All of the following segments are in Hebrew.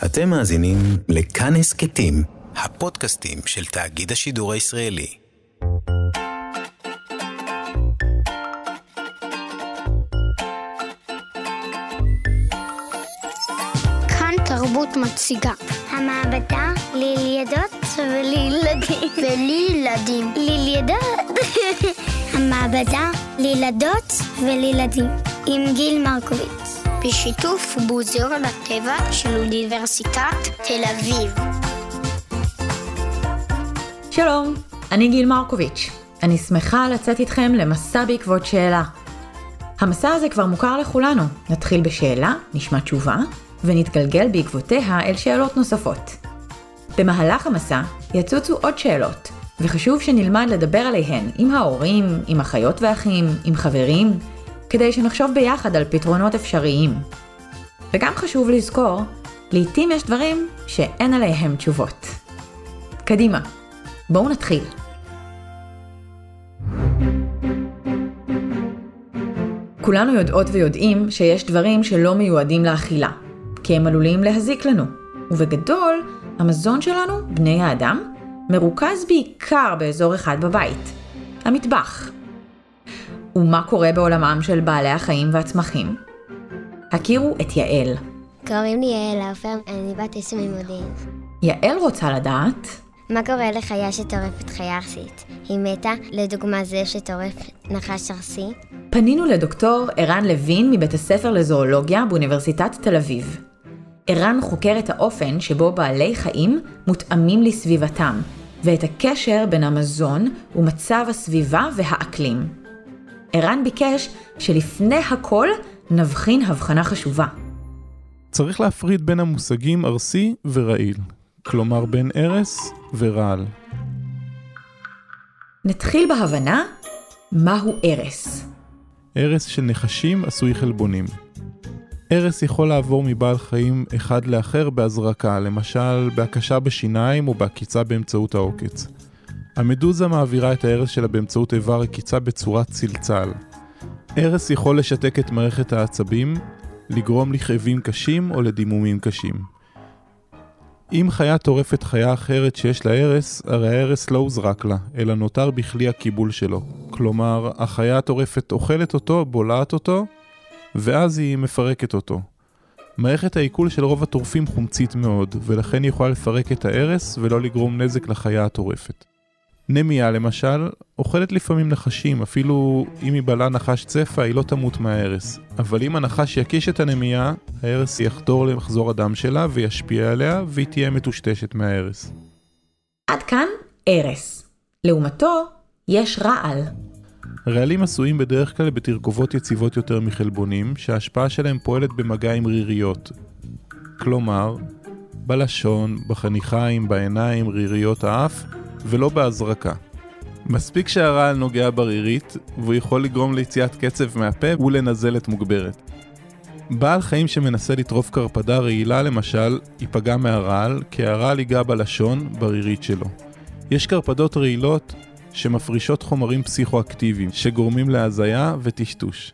אתם מאזינים לכאן הסכתים, הפודקאסטים של תאגיד השידור הישראלי. כאן תרבות מציגה. המעבדה לילדות ולילדים. ולילדים. לילדות. המעבדה לילדות ולילדים. עם גיל מרקוביץ. בשיתוף מוזיאון הטבע של אוניברסיטת תל אביב. שלום, אני גיל מרקוביץ'. אני שמחה לצאת איתכם למסע בעקבות שאלה. המסע הזה כבר מוכר לכולנו. נתחיל בשאלה, נשמע תשובה, ונתגלגל בעקבותיה אל שאלות נוספות. במהלך המסע יצוצו עוד שאלות, וחשוב שנלמד לדבר עליהן עם ההורים, עם אחיות ואחים, עם חברים, כדי שנחשוב ביחד על פתרונות אפשריים. וגם חשוב לזכור, לעתים יש דברים שאין עליהם תשובות. קדימה, בואו נתחיל. כולנו יודעות ויודעים שיש דברים שלא מיועדים לאכילה, כי הם עלולים להזיק לנו. ובגדול, המזון שלנו, בני האדם, מרוכז בעיקר באזור אחד בבית, המטבח. ומה קורה בעולמם של בעלי החיים והצמחים? הכירו את יעל. קוראים לי יעל עופר, אני בת עשר ממודיעין. יעל רוצה לדעת מה קורה לחיה שטורפת חיה ארסית? היא מתה, לדוגמה זה שטורף נחש ארסי? פנינו לדוקטור ערן לוין מבית הספר לזואולוגיה באוניברסיטת תל אביב. ערן חוקר את האופן שבו בעלי חיים מותאמים לסביבתם, ואת הקשר בין המזון ומצב הסביבה והאקלים. ערן ביקש שלפני הכל נבחין הבחנה חשובה. צריך להפריד בין המושגים ארסי ורעיל, כלומר בין ארס ורעל. נתחיל בהבנה מהו ארס. ארס של נחשים עשוי חלבונים. ארס יכול לעבור מבעל חיים אחד לאחר בהזרקה, למשל בהקשה בשיניים או בעקיצה באמצעות העוקץ. המדוזה מעבירה את הארס שלה באמצעות איבר עקיצה בצורת צלצל. ארס יכול לשתק את מערכת העצבים, לגרום לכאבים קשים או לדימומים קשים. אם חיה טורפת חיה אחרת שיש לה ארס, הרי הארס לא הוזרק לה, אלא נותר בכלי הקיבול שלו. כלומר, החיה הטורפת אוכלת אותו, בולעת אותו, ואז היא מפרקת אותו. מערכת העיכול של רוב הטורפים חומצית מאוד, ולכן היא יכולה לפרק את הארס ולא לגרום נזק לחיה הטורפת. נמיה למשל, אוכלת לפעמים נחשים, אפילו אם היא בלעה נחש צפה, היא לא תמות מההרס. אבל אם הנחש יקיש את הנמיה, ההרס יחדור למחזור הדם שלה וישפיע עליה, והיא תהיה מטושטשת מההרס. עד כאן ארס. לעומתו, יש רעל. רעלים עשויים בדרך כלל בתרכובות יציבות יותר מחלבונים, שההשפעה שלהם פועלת במגע עם ריריות. כלומר, בלשון, בחניכיים, בעיניים, ריריות האף, ולא בהזרקה. מספיק שהרעל נוגע ברירית, והוא יכול לגרום ליציאת קצב מהפה ולנזלת מוגברת. בעל חיים שמנסה לטרוף קרפדה רעילה למשל, ייפגע מהרעל, כי הרעל ייגע בלשון, ברירית שלו. יש קרפדות רעילות שמפרישות חומרים פסיכואקטיביים, שגורמים להזיה וטשטוש.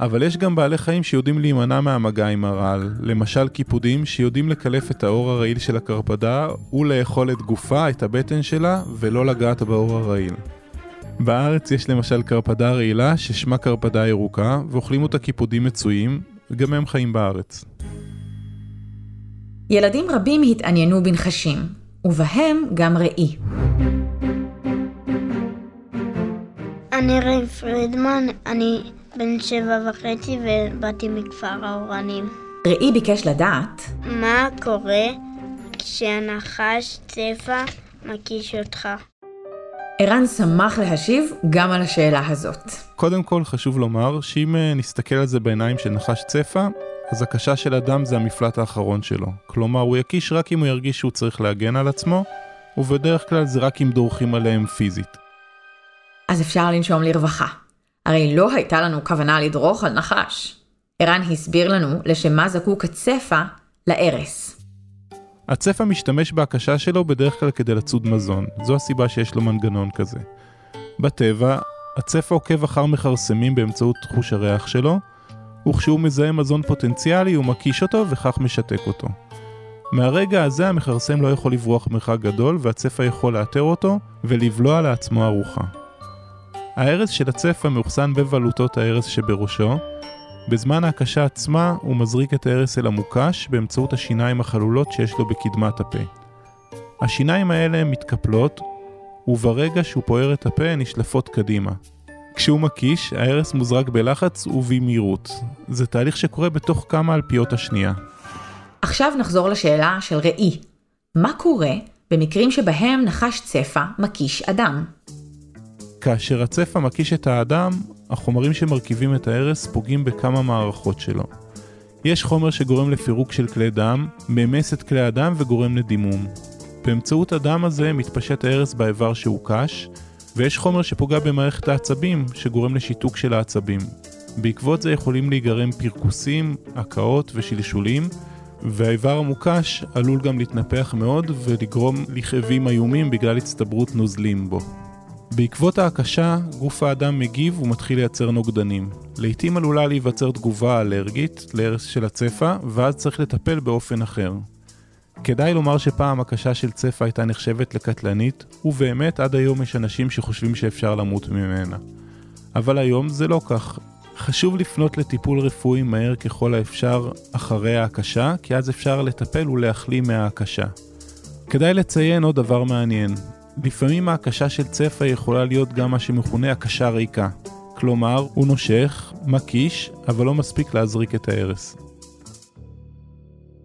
אבל יש גם בעלי חיים שיודעים להימנע מהמגע עם הרעל, למשל קיפודים שיודעים לקלף את העור הרעיל של הקרפדה ולאכול את גופה, את הבטן שלה, ולא לגעת בעור הרעיל. בארץ יש למשל קרפדה רעילה ששמה קרפדה ירוקה, ואוכלים אותה קיפודים מצויים, וגם הם חיים בארץ. ילדים רבים התעניינו בנחשים, ובהם גם ראי. אני רי פרידמן, אני בן שבע וחצי ובאתי מכפר האורנים. ראי ביקש לדעת מה קורה כשהנחש צפה מקיש אותך? ערן שמח להשיב גם על השאלה הזאת. קודם כל חשוב לומר שאם אה, נסתכל על זה בעיניים של נחש צפה, אז הקשה של אדם זה המפלט האחרון שלו. כלומר, הוא יקיש רק אם הוא ירגיש שהוא צריך להגן על עצמו, ובדרך כלל זה רק אם דורכים עליהם פיזית. אז אפשר לנשום לרווחה. הרי לא הייתה לנו כוונה לדרוך על נחש. ערן הסביר לנו לשם מה זקוק הצפה לארס. הצפה משתמש בהקשה שלו בדרך כלל כדי לצוד מזון, זו הסיבה שיש לו מנגנון כזה. בטבע, הצפה עוקב אחר מכרסמים באמצעות חוש הריח שלו, וכשהוא מזהה מזון פוטנציאלי הוא מקיש אותו וכך משתק אותו. מהרגע הזה המכרסם לא יכול לברוח מרחק גדול והצפה יכול לאתר אותו ולבלוע לעצמו ארוחה. הארס של הצפה מאוחסן בבלוטות הארס שבראשו. בזמן ההקשה עצמה הוא מזריק את הארס אל המוקש באמצעות השיניים החלולות שיש לו בקדמת הפה. השיניים האלה מתקפלות, וברגע שהוא פוער את הפה הן נשלפות קדימה. כשהוא מקיש, הארס מוזרק בלחץ ובמהירות. זה תהליך שקורה בתוך כמה אלפיות השנייה. עכשיו נחזור לשאלה של ראי. מה קורה במקרים שבהם נחש צפה מקיש אדם? כאשר הצפה מקיש את האדם, החומרים שמרכיבים את הארס פוגעים בכמה מערכות שלו. יש חומר שגורם לפירוק של כלי דם, ממס את כלי הדם וגורם לדימום. באמצעות הדם הזה מתפשט הארס באיבר שהוקש, ויש חומר שפוגע במערכת העצבים, שגורם לשיתוק של העצבים. בעקבות זה יכולים להיגרם פרכוסים, הקאות ושלשולים, והאיבר המוקש עלול גם להתנפח מאוד ולגרום לכאבים איומים בגלל הצטברות נוזלים בו. בעקבות ההקשה, גוף האדם מגיב ומתחיל לייצר נוגדנים. לעתים עלולה להיווצר תגובה אלרגית להרס של הצפה, ואז צריך לטפל באופן אחר. כדאי לומר שפעם הקשה של צפה הייתה נחשבת לקטלנית, ובאמת עד היום יש אנשים שחושבים שאפשר למות ממנה. אבל היום זה לא כך. חשוב לפנות לטיפול רפואי מהר ככל האפשר אחרי ההקשה, כי אז אפשר לטפל ולהחלים מההקשה. כדאי לציין עוד דבר מעניין. לפעמים ההקשה של צפה יכולה להיות גם מה שמכונה הקשה ריקה. כלומר, הוא נושך, מקיש, אבל לא מספיק להזריק את ההרס.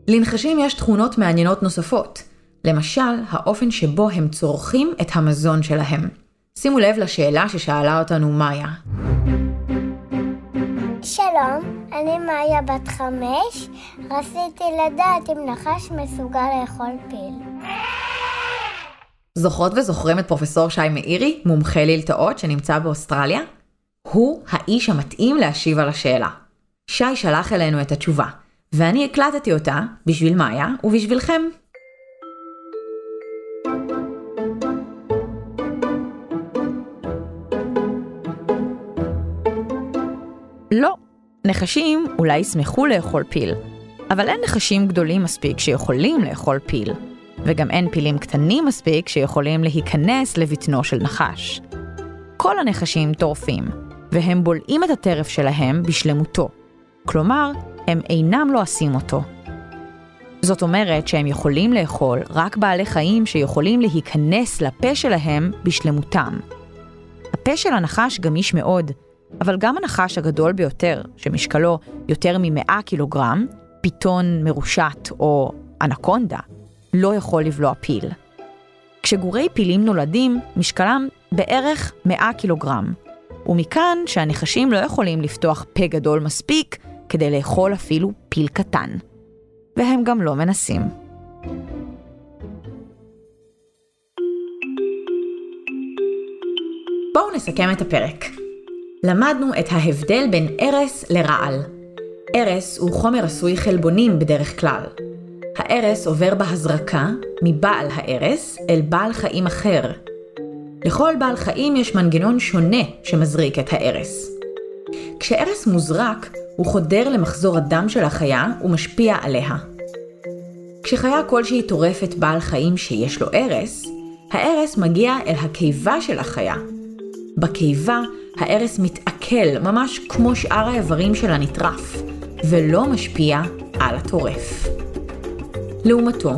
לנחשים יש תכונות מעניינות נוספות. למשל, האופן שבו הם צורכים את המזון שלהם. שימו לב לשאלה ששאלה אותנו מאיה. שלום, אני מאיה בת חמש. רציתי לדעת אם נחש מסוגל לאכול פיל. זוכרות וזוכרים את פרופסור שי מאירי, מומחה ללטאות שנמצא באוסטרליה? הוא האיש המתאים להשיב על השאלה. שי שלח אלינו את התשובה, ואני הקלטתי אותה בשביל מאיה ובשבילכם. לא, נחשים אולי ישמחו לאכול פיל, אבל אין נחשים גדולים מספיק שיכולים לאכול פיל, וגם אין פילים קטנים מספיק שיכולים להיכנס לבטנו של נחש. כל הנחשים טורפים, והם בולעים את הטרף שלהם בשלמותו. כלומר, הם אינם לועסים אותו. זאת אומרת שהם יכולים לאכול רק בעלי חיים שיכולים להיכנס לפה שלהם בשלמותם. הפה של הנחש גמיש מאוד, אבל גם הנחש הגדול ביותר, שמשקלו יותר מ-100 קילוגרם, פיתון מרושט או אנקונדה, לא יכול לבלוע פיל. כשגורי פילים נולדים, משקלם בערך 100 קילוגרם, ומכאן שהנחשים לא יכולים לפתוח פה גדול מספיק כדי לאכול אפילו פיל קטן. והם גם לא מנסים. בואו נסכם את הפרק. למדנו את ההבדל בין ארס לרעל. ארס הוא חומר עשוי חלבונים בדרך כלל. הארס עובר בהזרקה מבעל הארס אל בעל חיים אחר. לכל בעל חיים יש מנגנון שונה שמזריק את הארס. כשארס מוזרק, הוא חודר למחזור הדם של החיה ומשפיע עליה. כשחיה כלשהי טורפת בעל חיים שיש לו ארס, הארס מגיע אל הקיבה של החיה. בקיבה הארס מתעכל ממש כמו שאר האיברים של הנטרף, ולא משפיע על הטורף. לעומתו,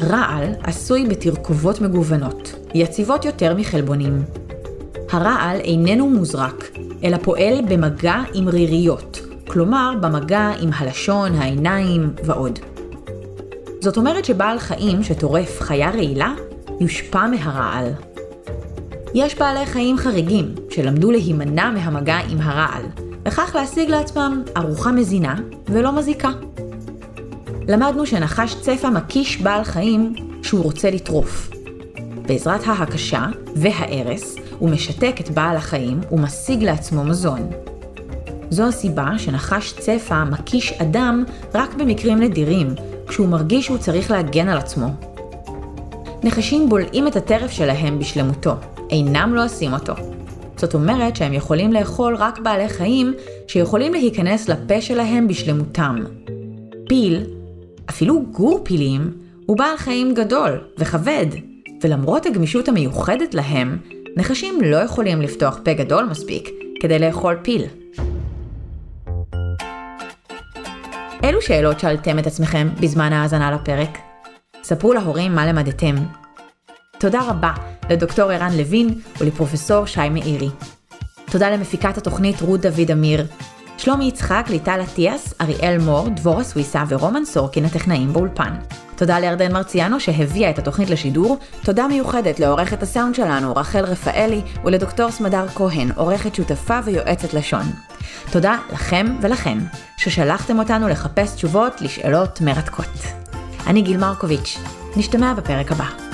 רעל עשוי בתרכובות מגוונות, יציבות יותר מחלבונים. הרעל איננו מוזרק, אלא פועל במגע עם ריריות, כלומר במגע עם הלשון, העיניים ועוד. זאת אומרת שבעל חיים שטורף חיה רעילה, יושפע מהרעל. יש בעלי חיים חריגים שלמדו להימנע מהמגע עם הרעל, וכך להשיג לעצמם ארוחה מזינה ולא מזיקה. למדנו שנחש צפה מקיש בעל חיים שהוא רוצה לטרוף. בעזרת ההקשה והארס הוא משתק את בעל החיים ומשיג לעצמו מזון. זו הסיבה שנחש צפה מקיש אדם רק במקרים נדירים, כשהוא מרגיש שהוא צריך להגן על עצמו. נחשים בולעים את הטרף שלהם בשלמותו, אינם לועסים אותו. זאת אומרת שהם יכולים לאכול רק בעלי חיים שיכולים להיכנס לפה שלהם בשלמותם. פיל אפילו גור פילים הוא בעל חיים גדול וכבד, ולמרות הגמישות המיוחדת להם, נחשים לא יכולים לפתוח פה גדול מספיק כדי לאכול פיל. אילו שאלות שאלתם את עצמכם בזמן ההאזנה לפרק? ספרו להורים מה למדתם. תודה רבה לדוקטור ערן לוין ולפרופסור שי מאירי. תודה למפיקת התוכנית רות דוד אמיר. שלומי יצחק, ליטל אטיאס, אריאל מור, דבורה סוויסה ורומן סורקין הטכנאים באולפן. תודה לירדן מרציאנו שהביאה את התוכנית לשידור. תודה מיוחדת לעורכת הסאונד שלנו, רחל רפאלי, ולדוקטור סמדר כהן, עורכת שותפה ויועצת לשון. תודה לכם ולכן, ששלחתם אותנו לחפש תשובות לשאלות מרתקות. אני גיל מרקוביץ', נשתמע בפרק הבא.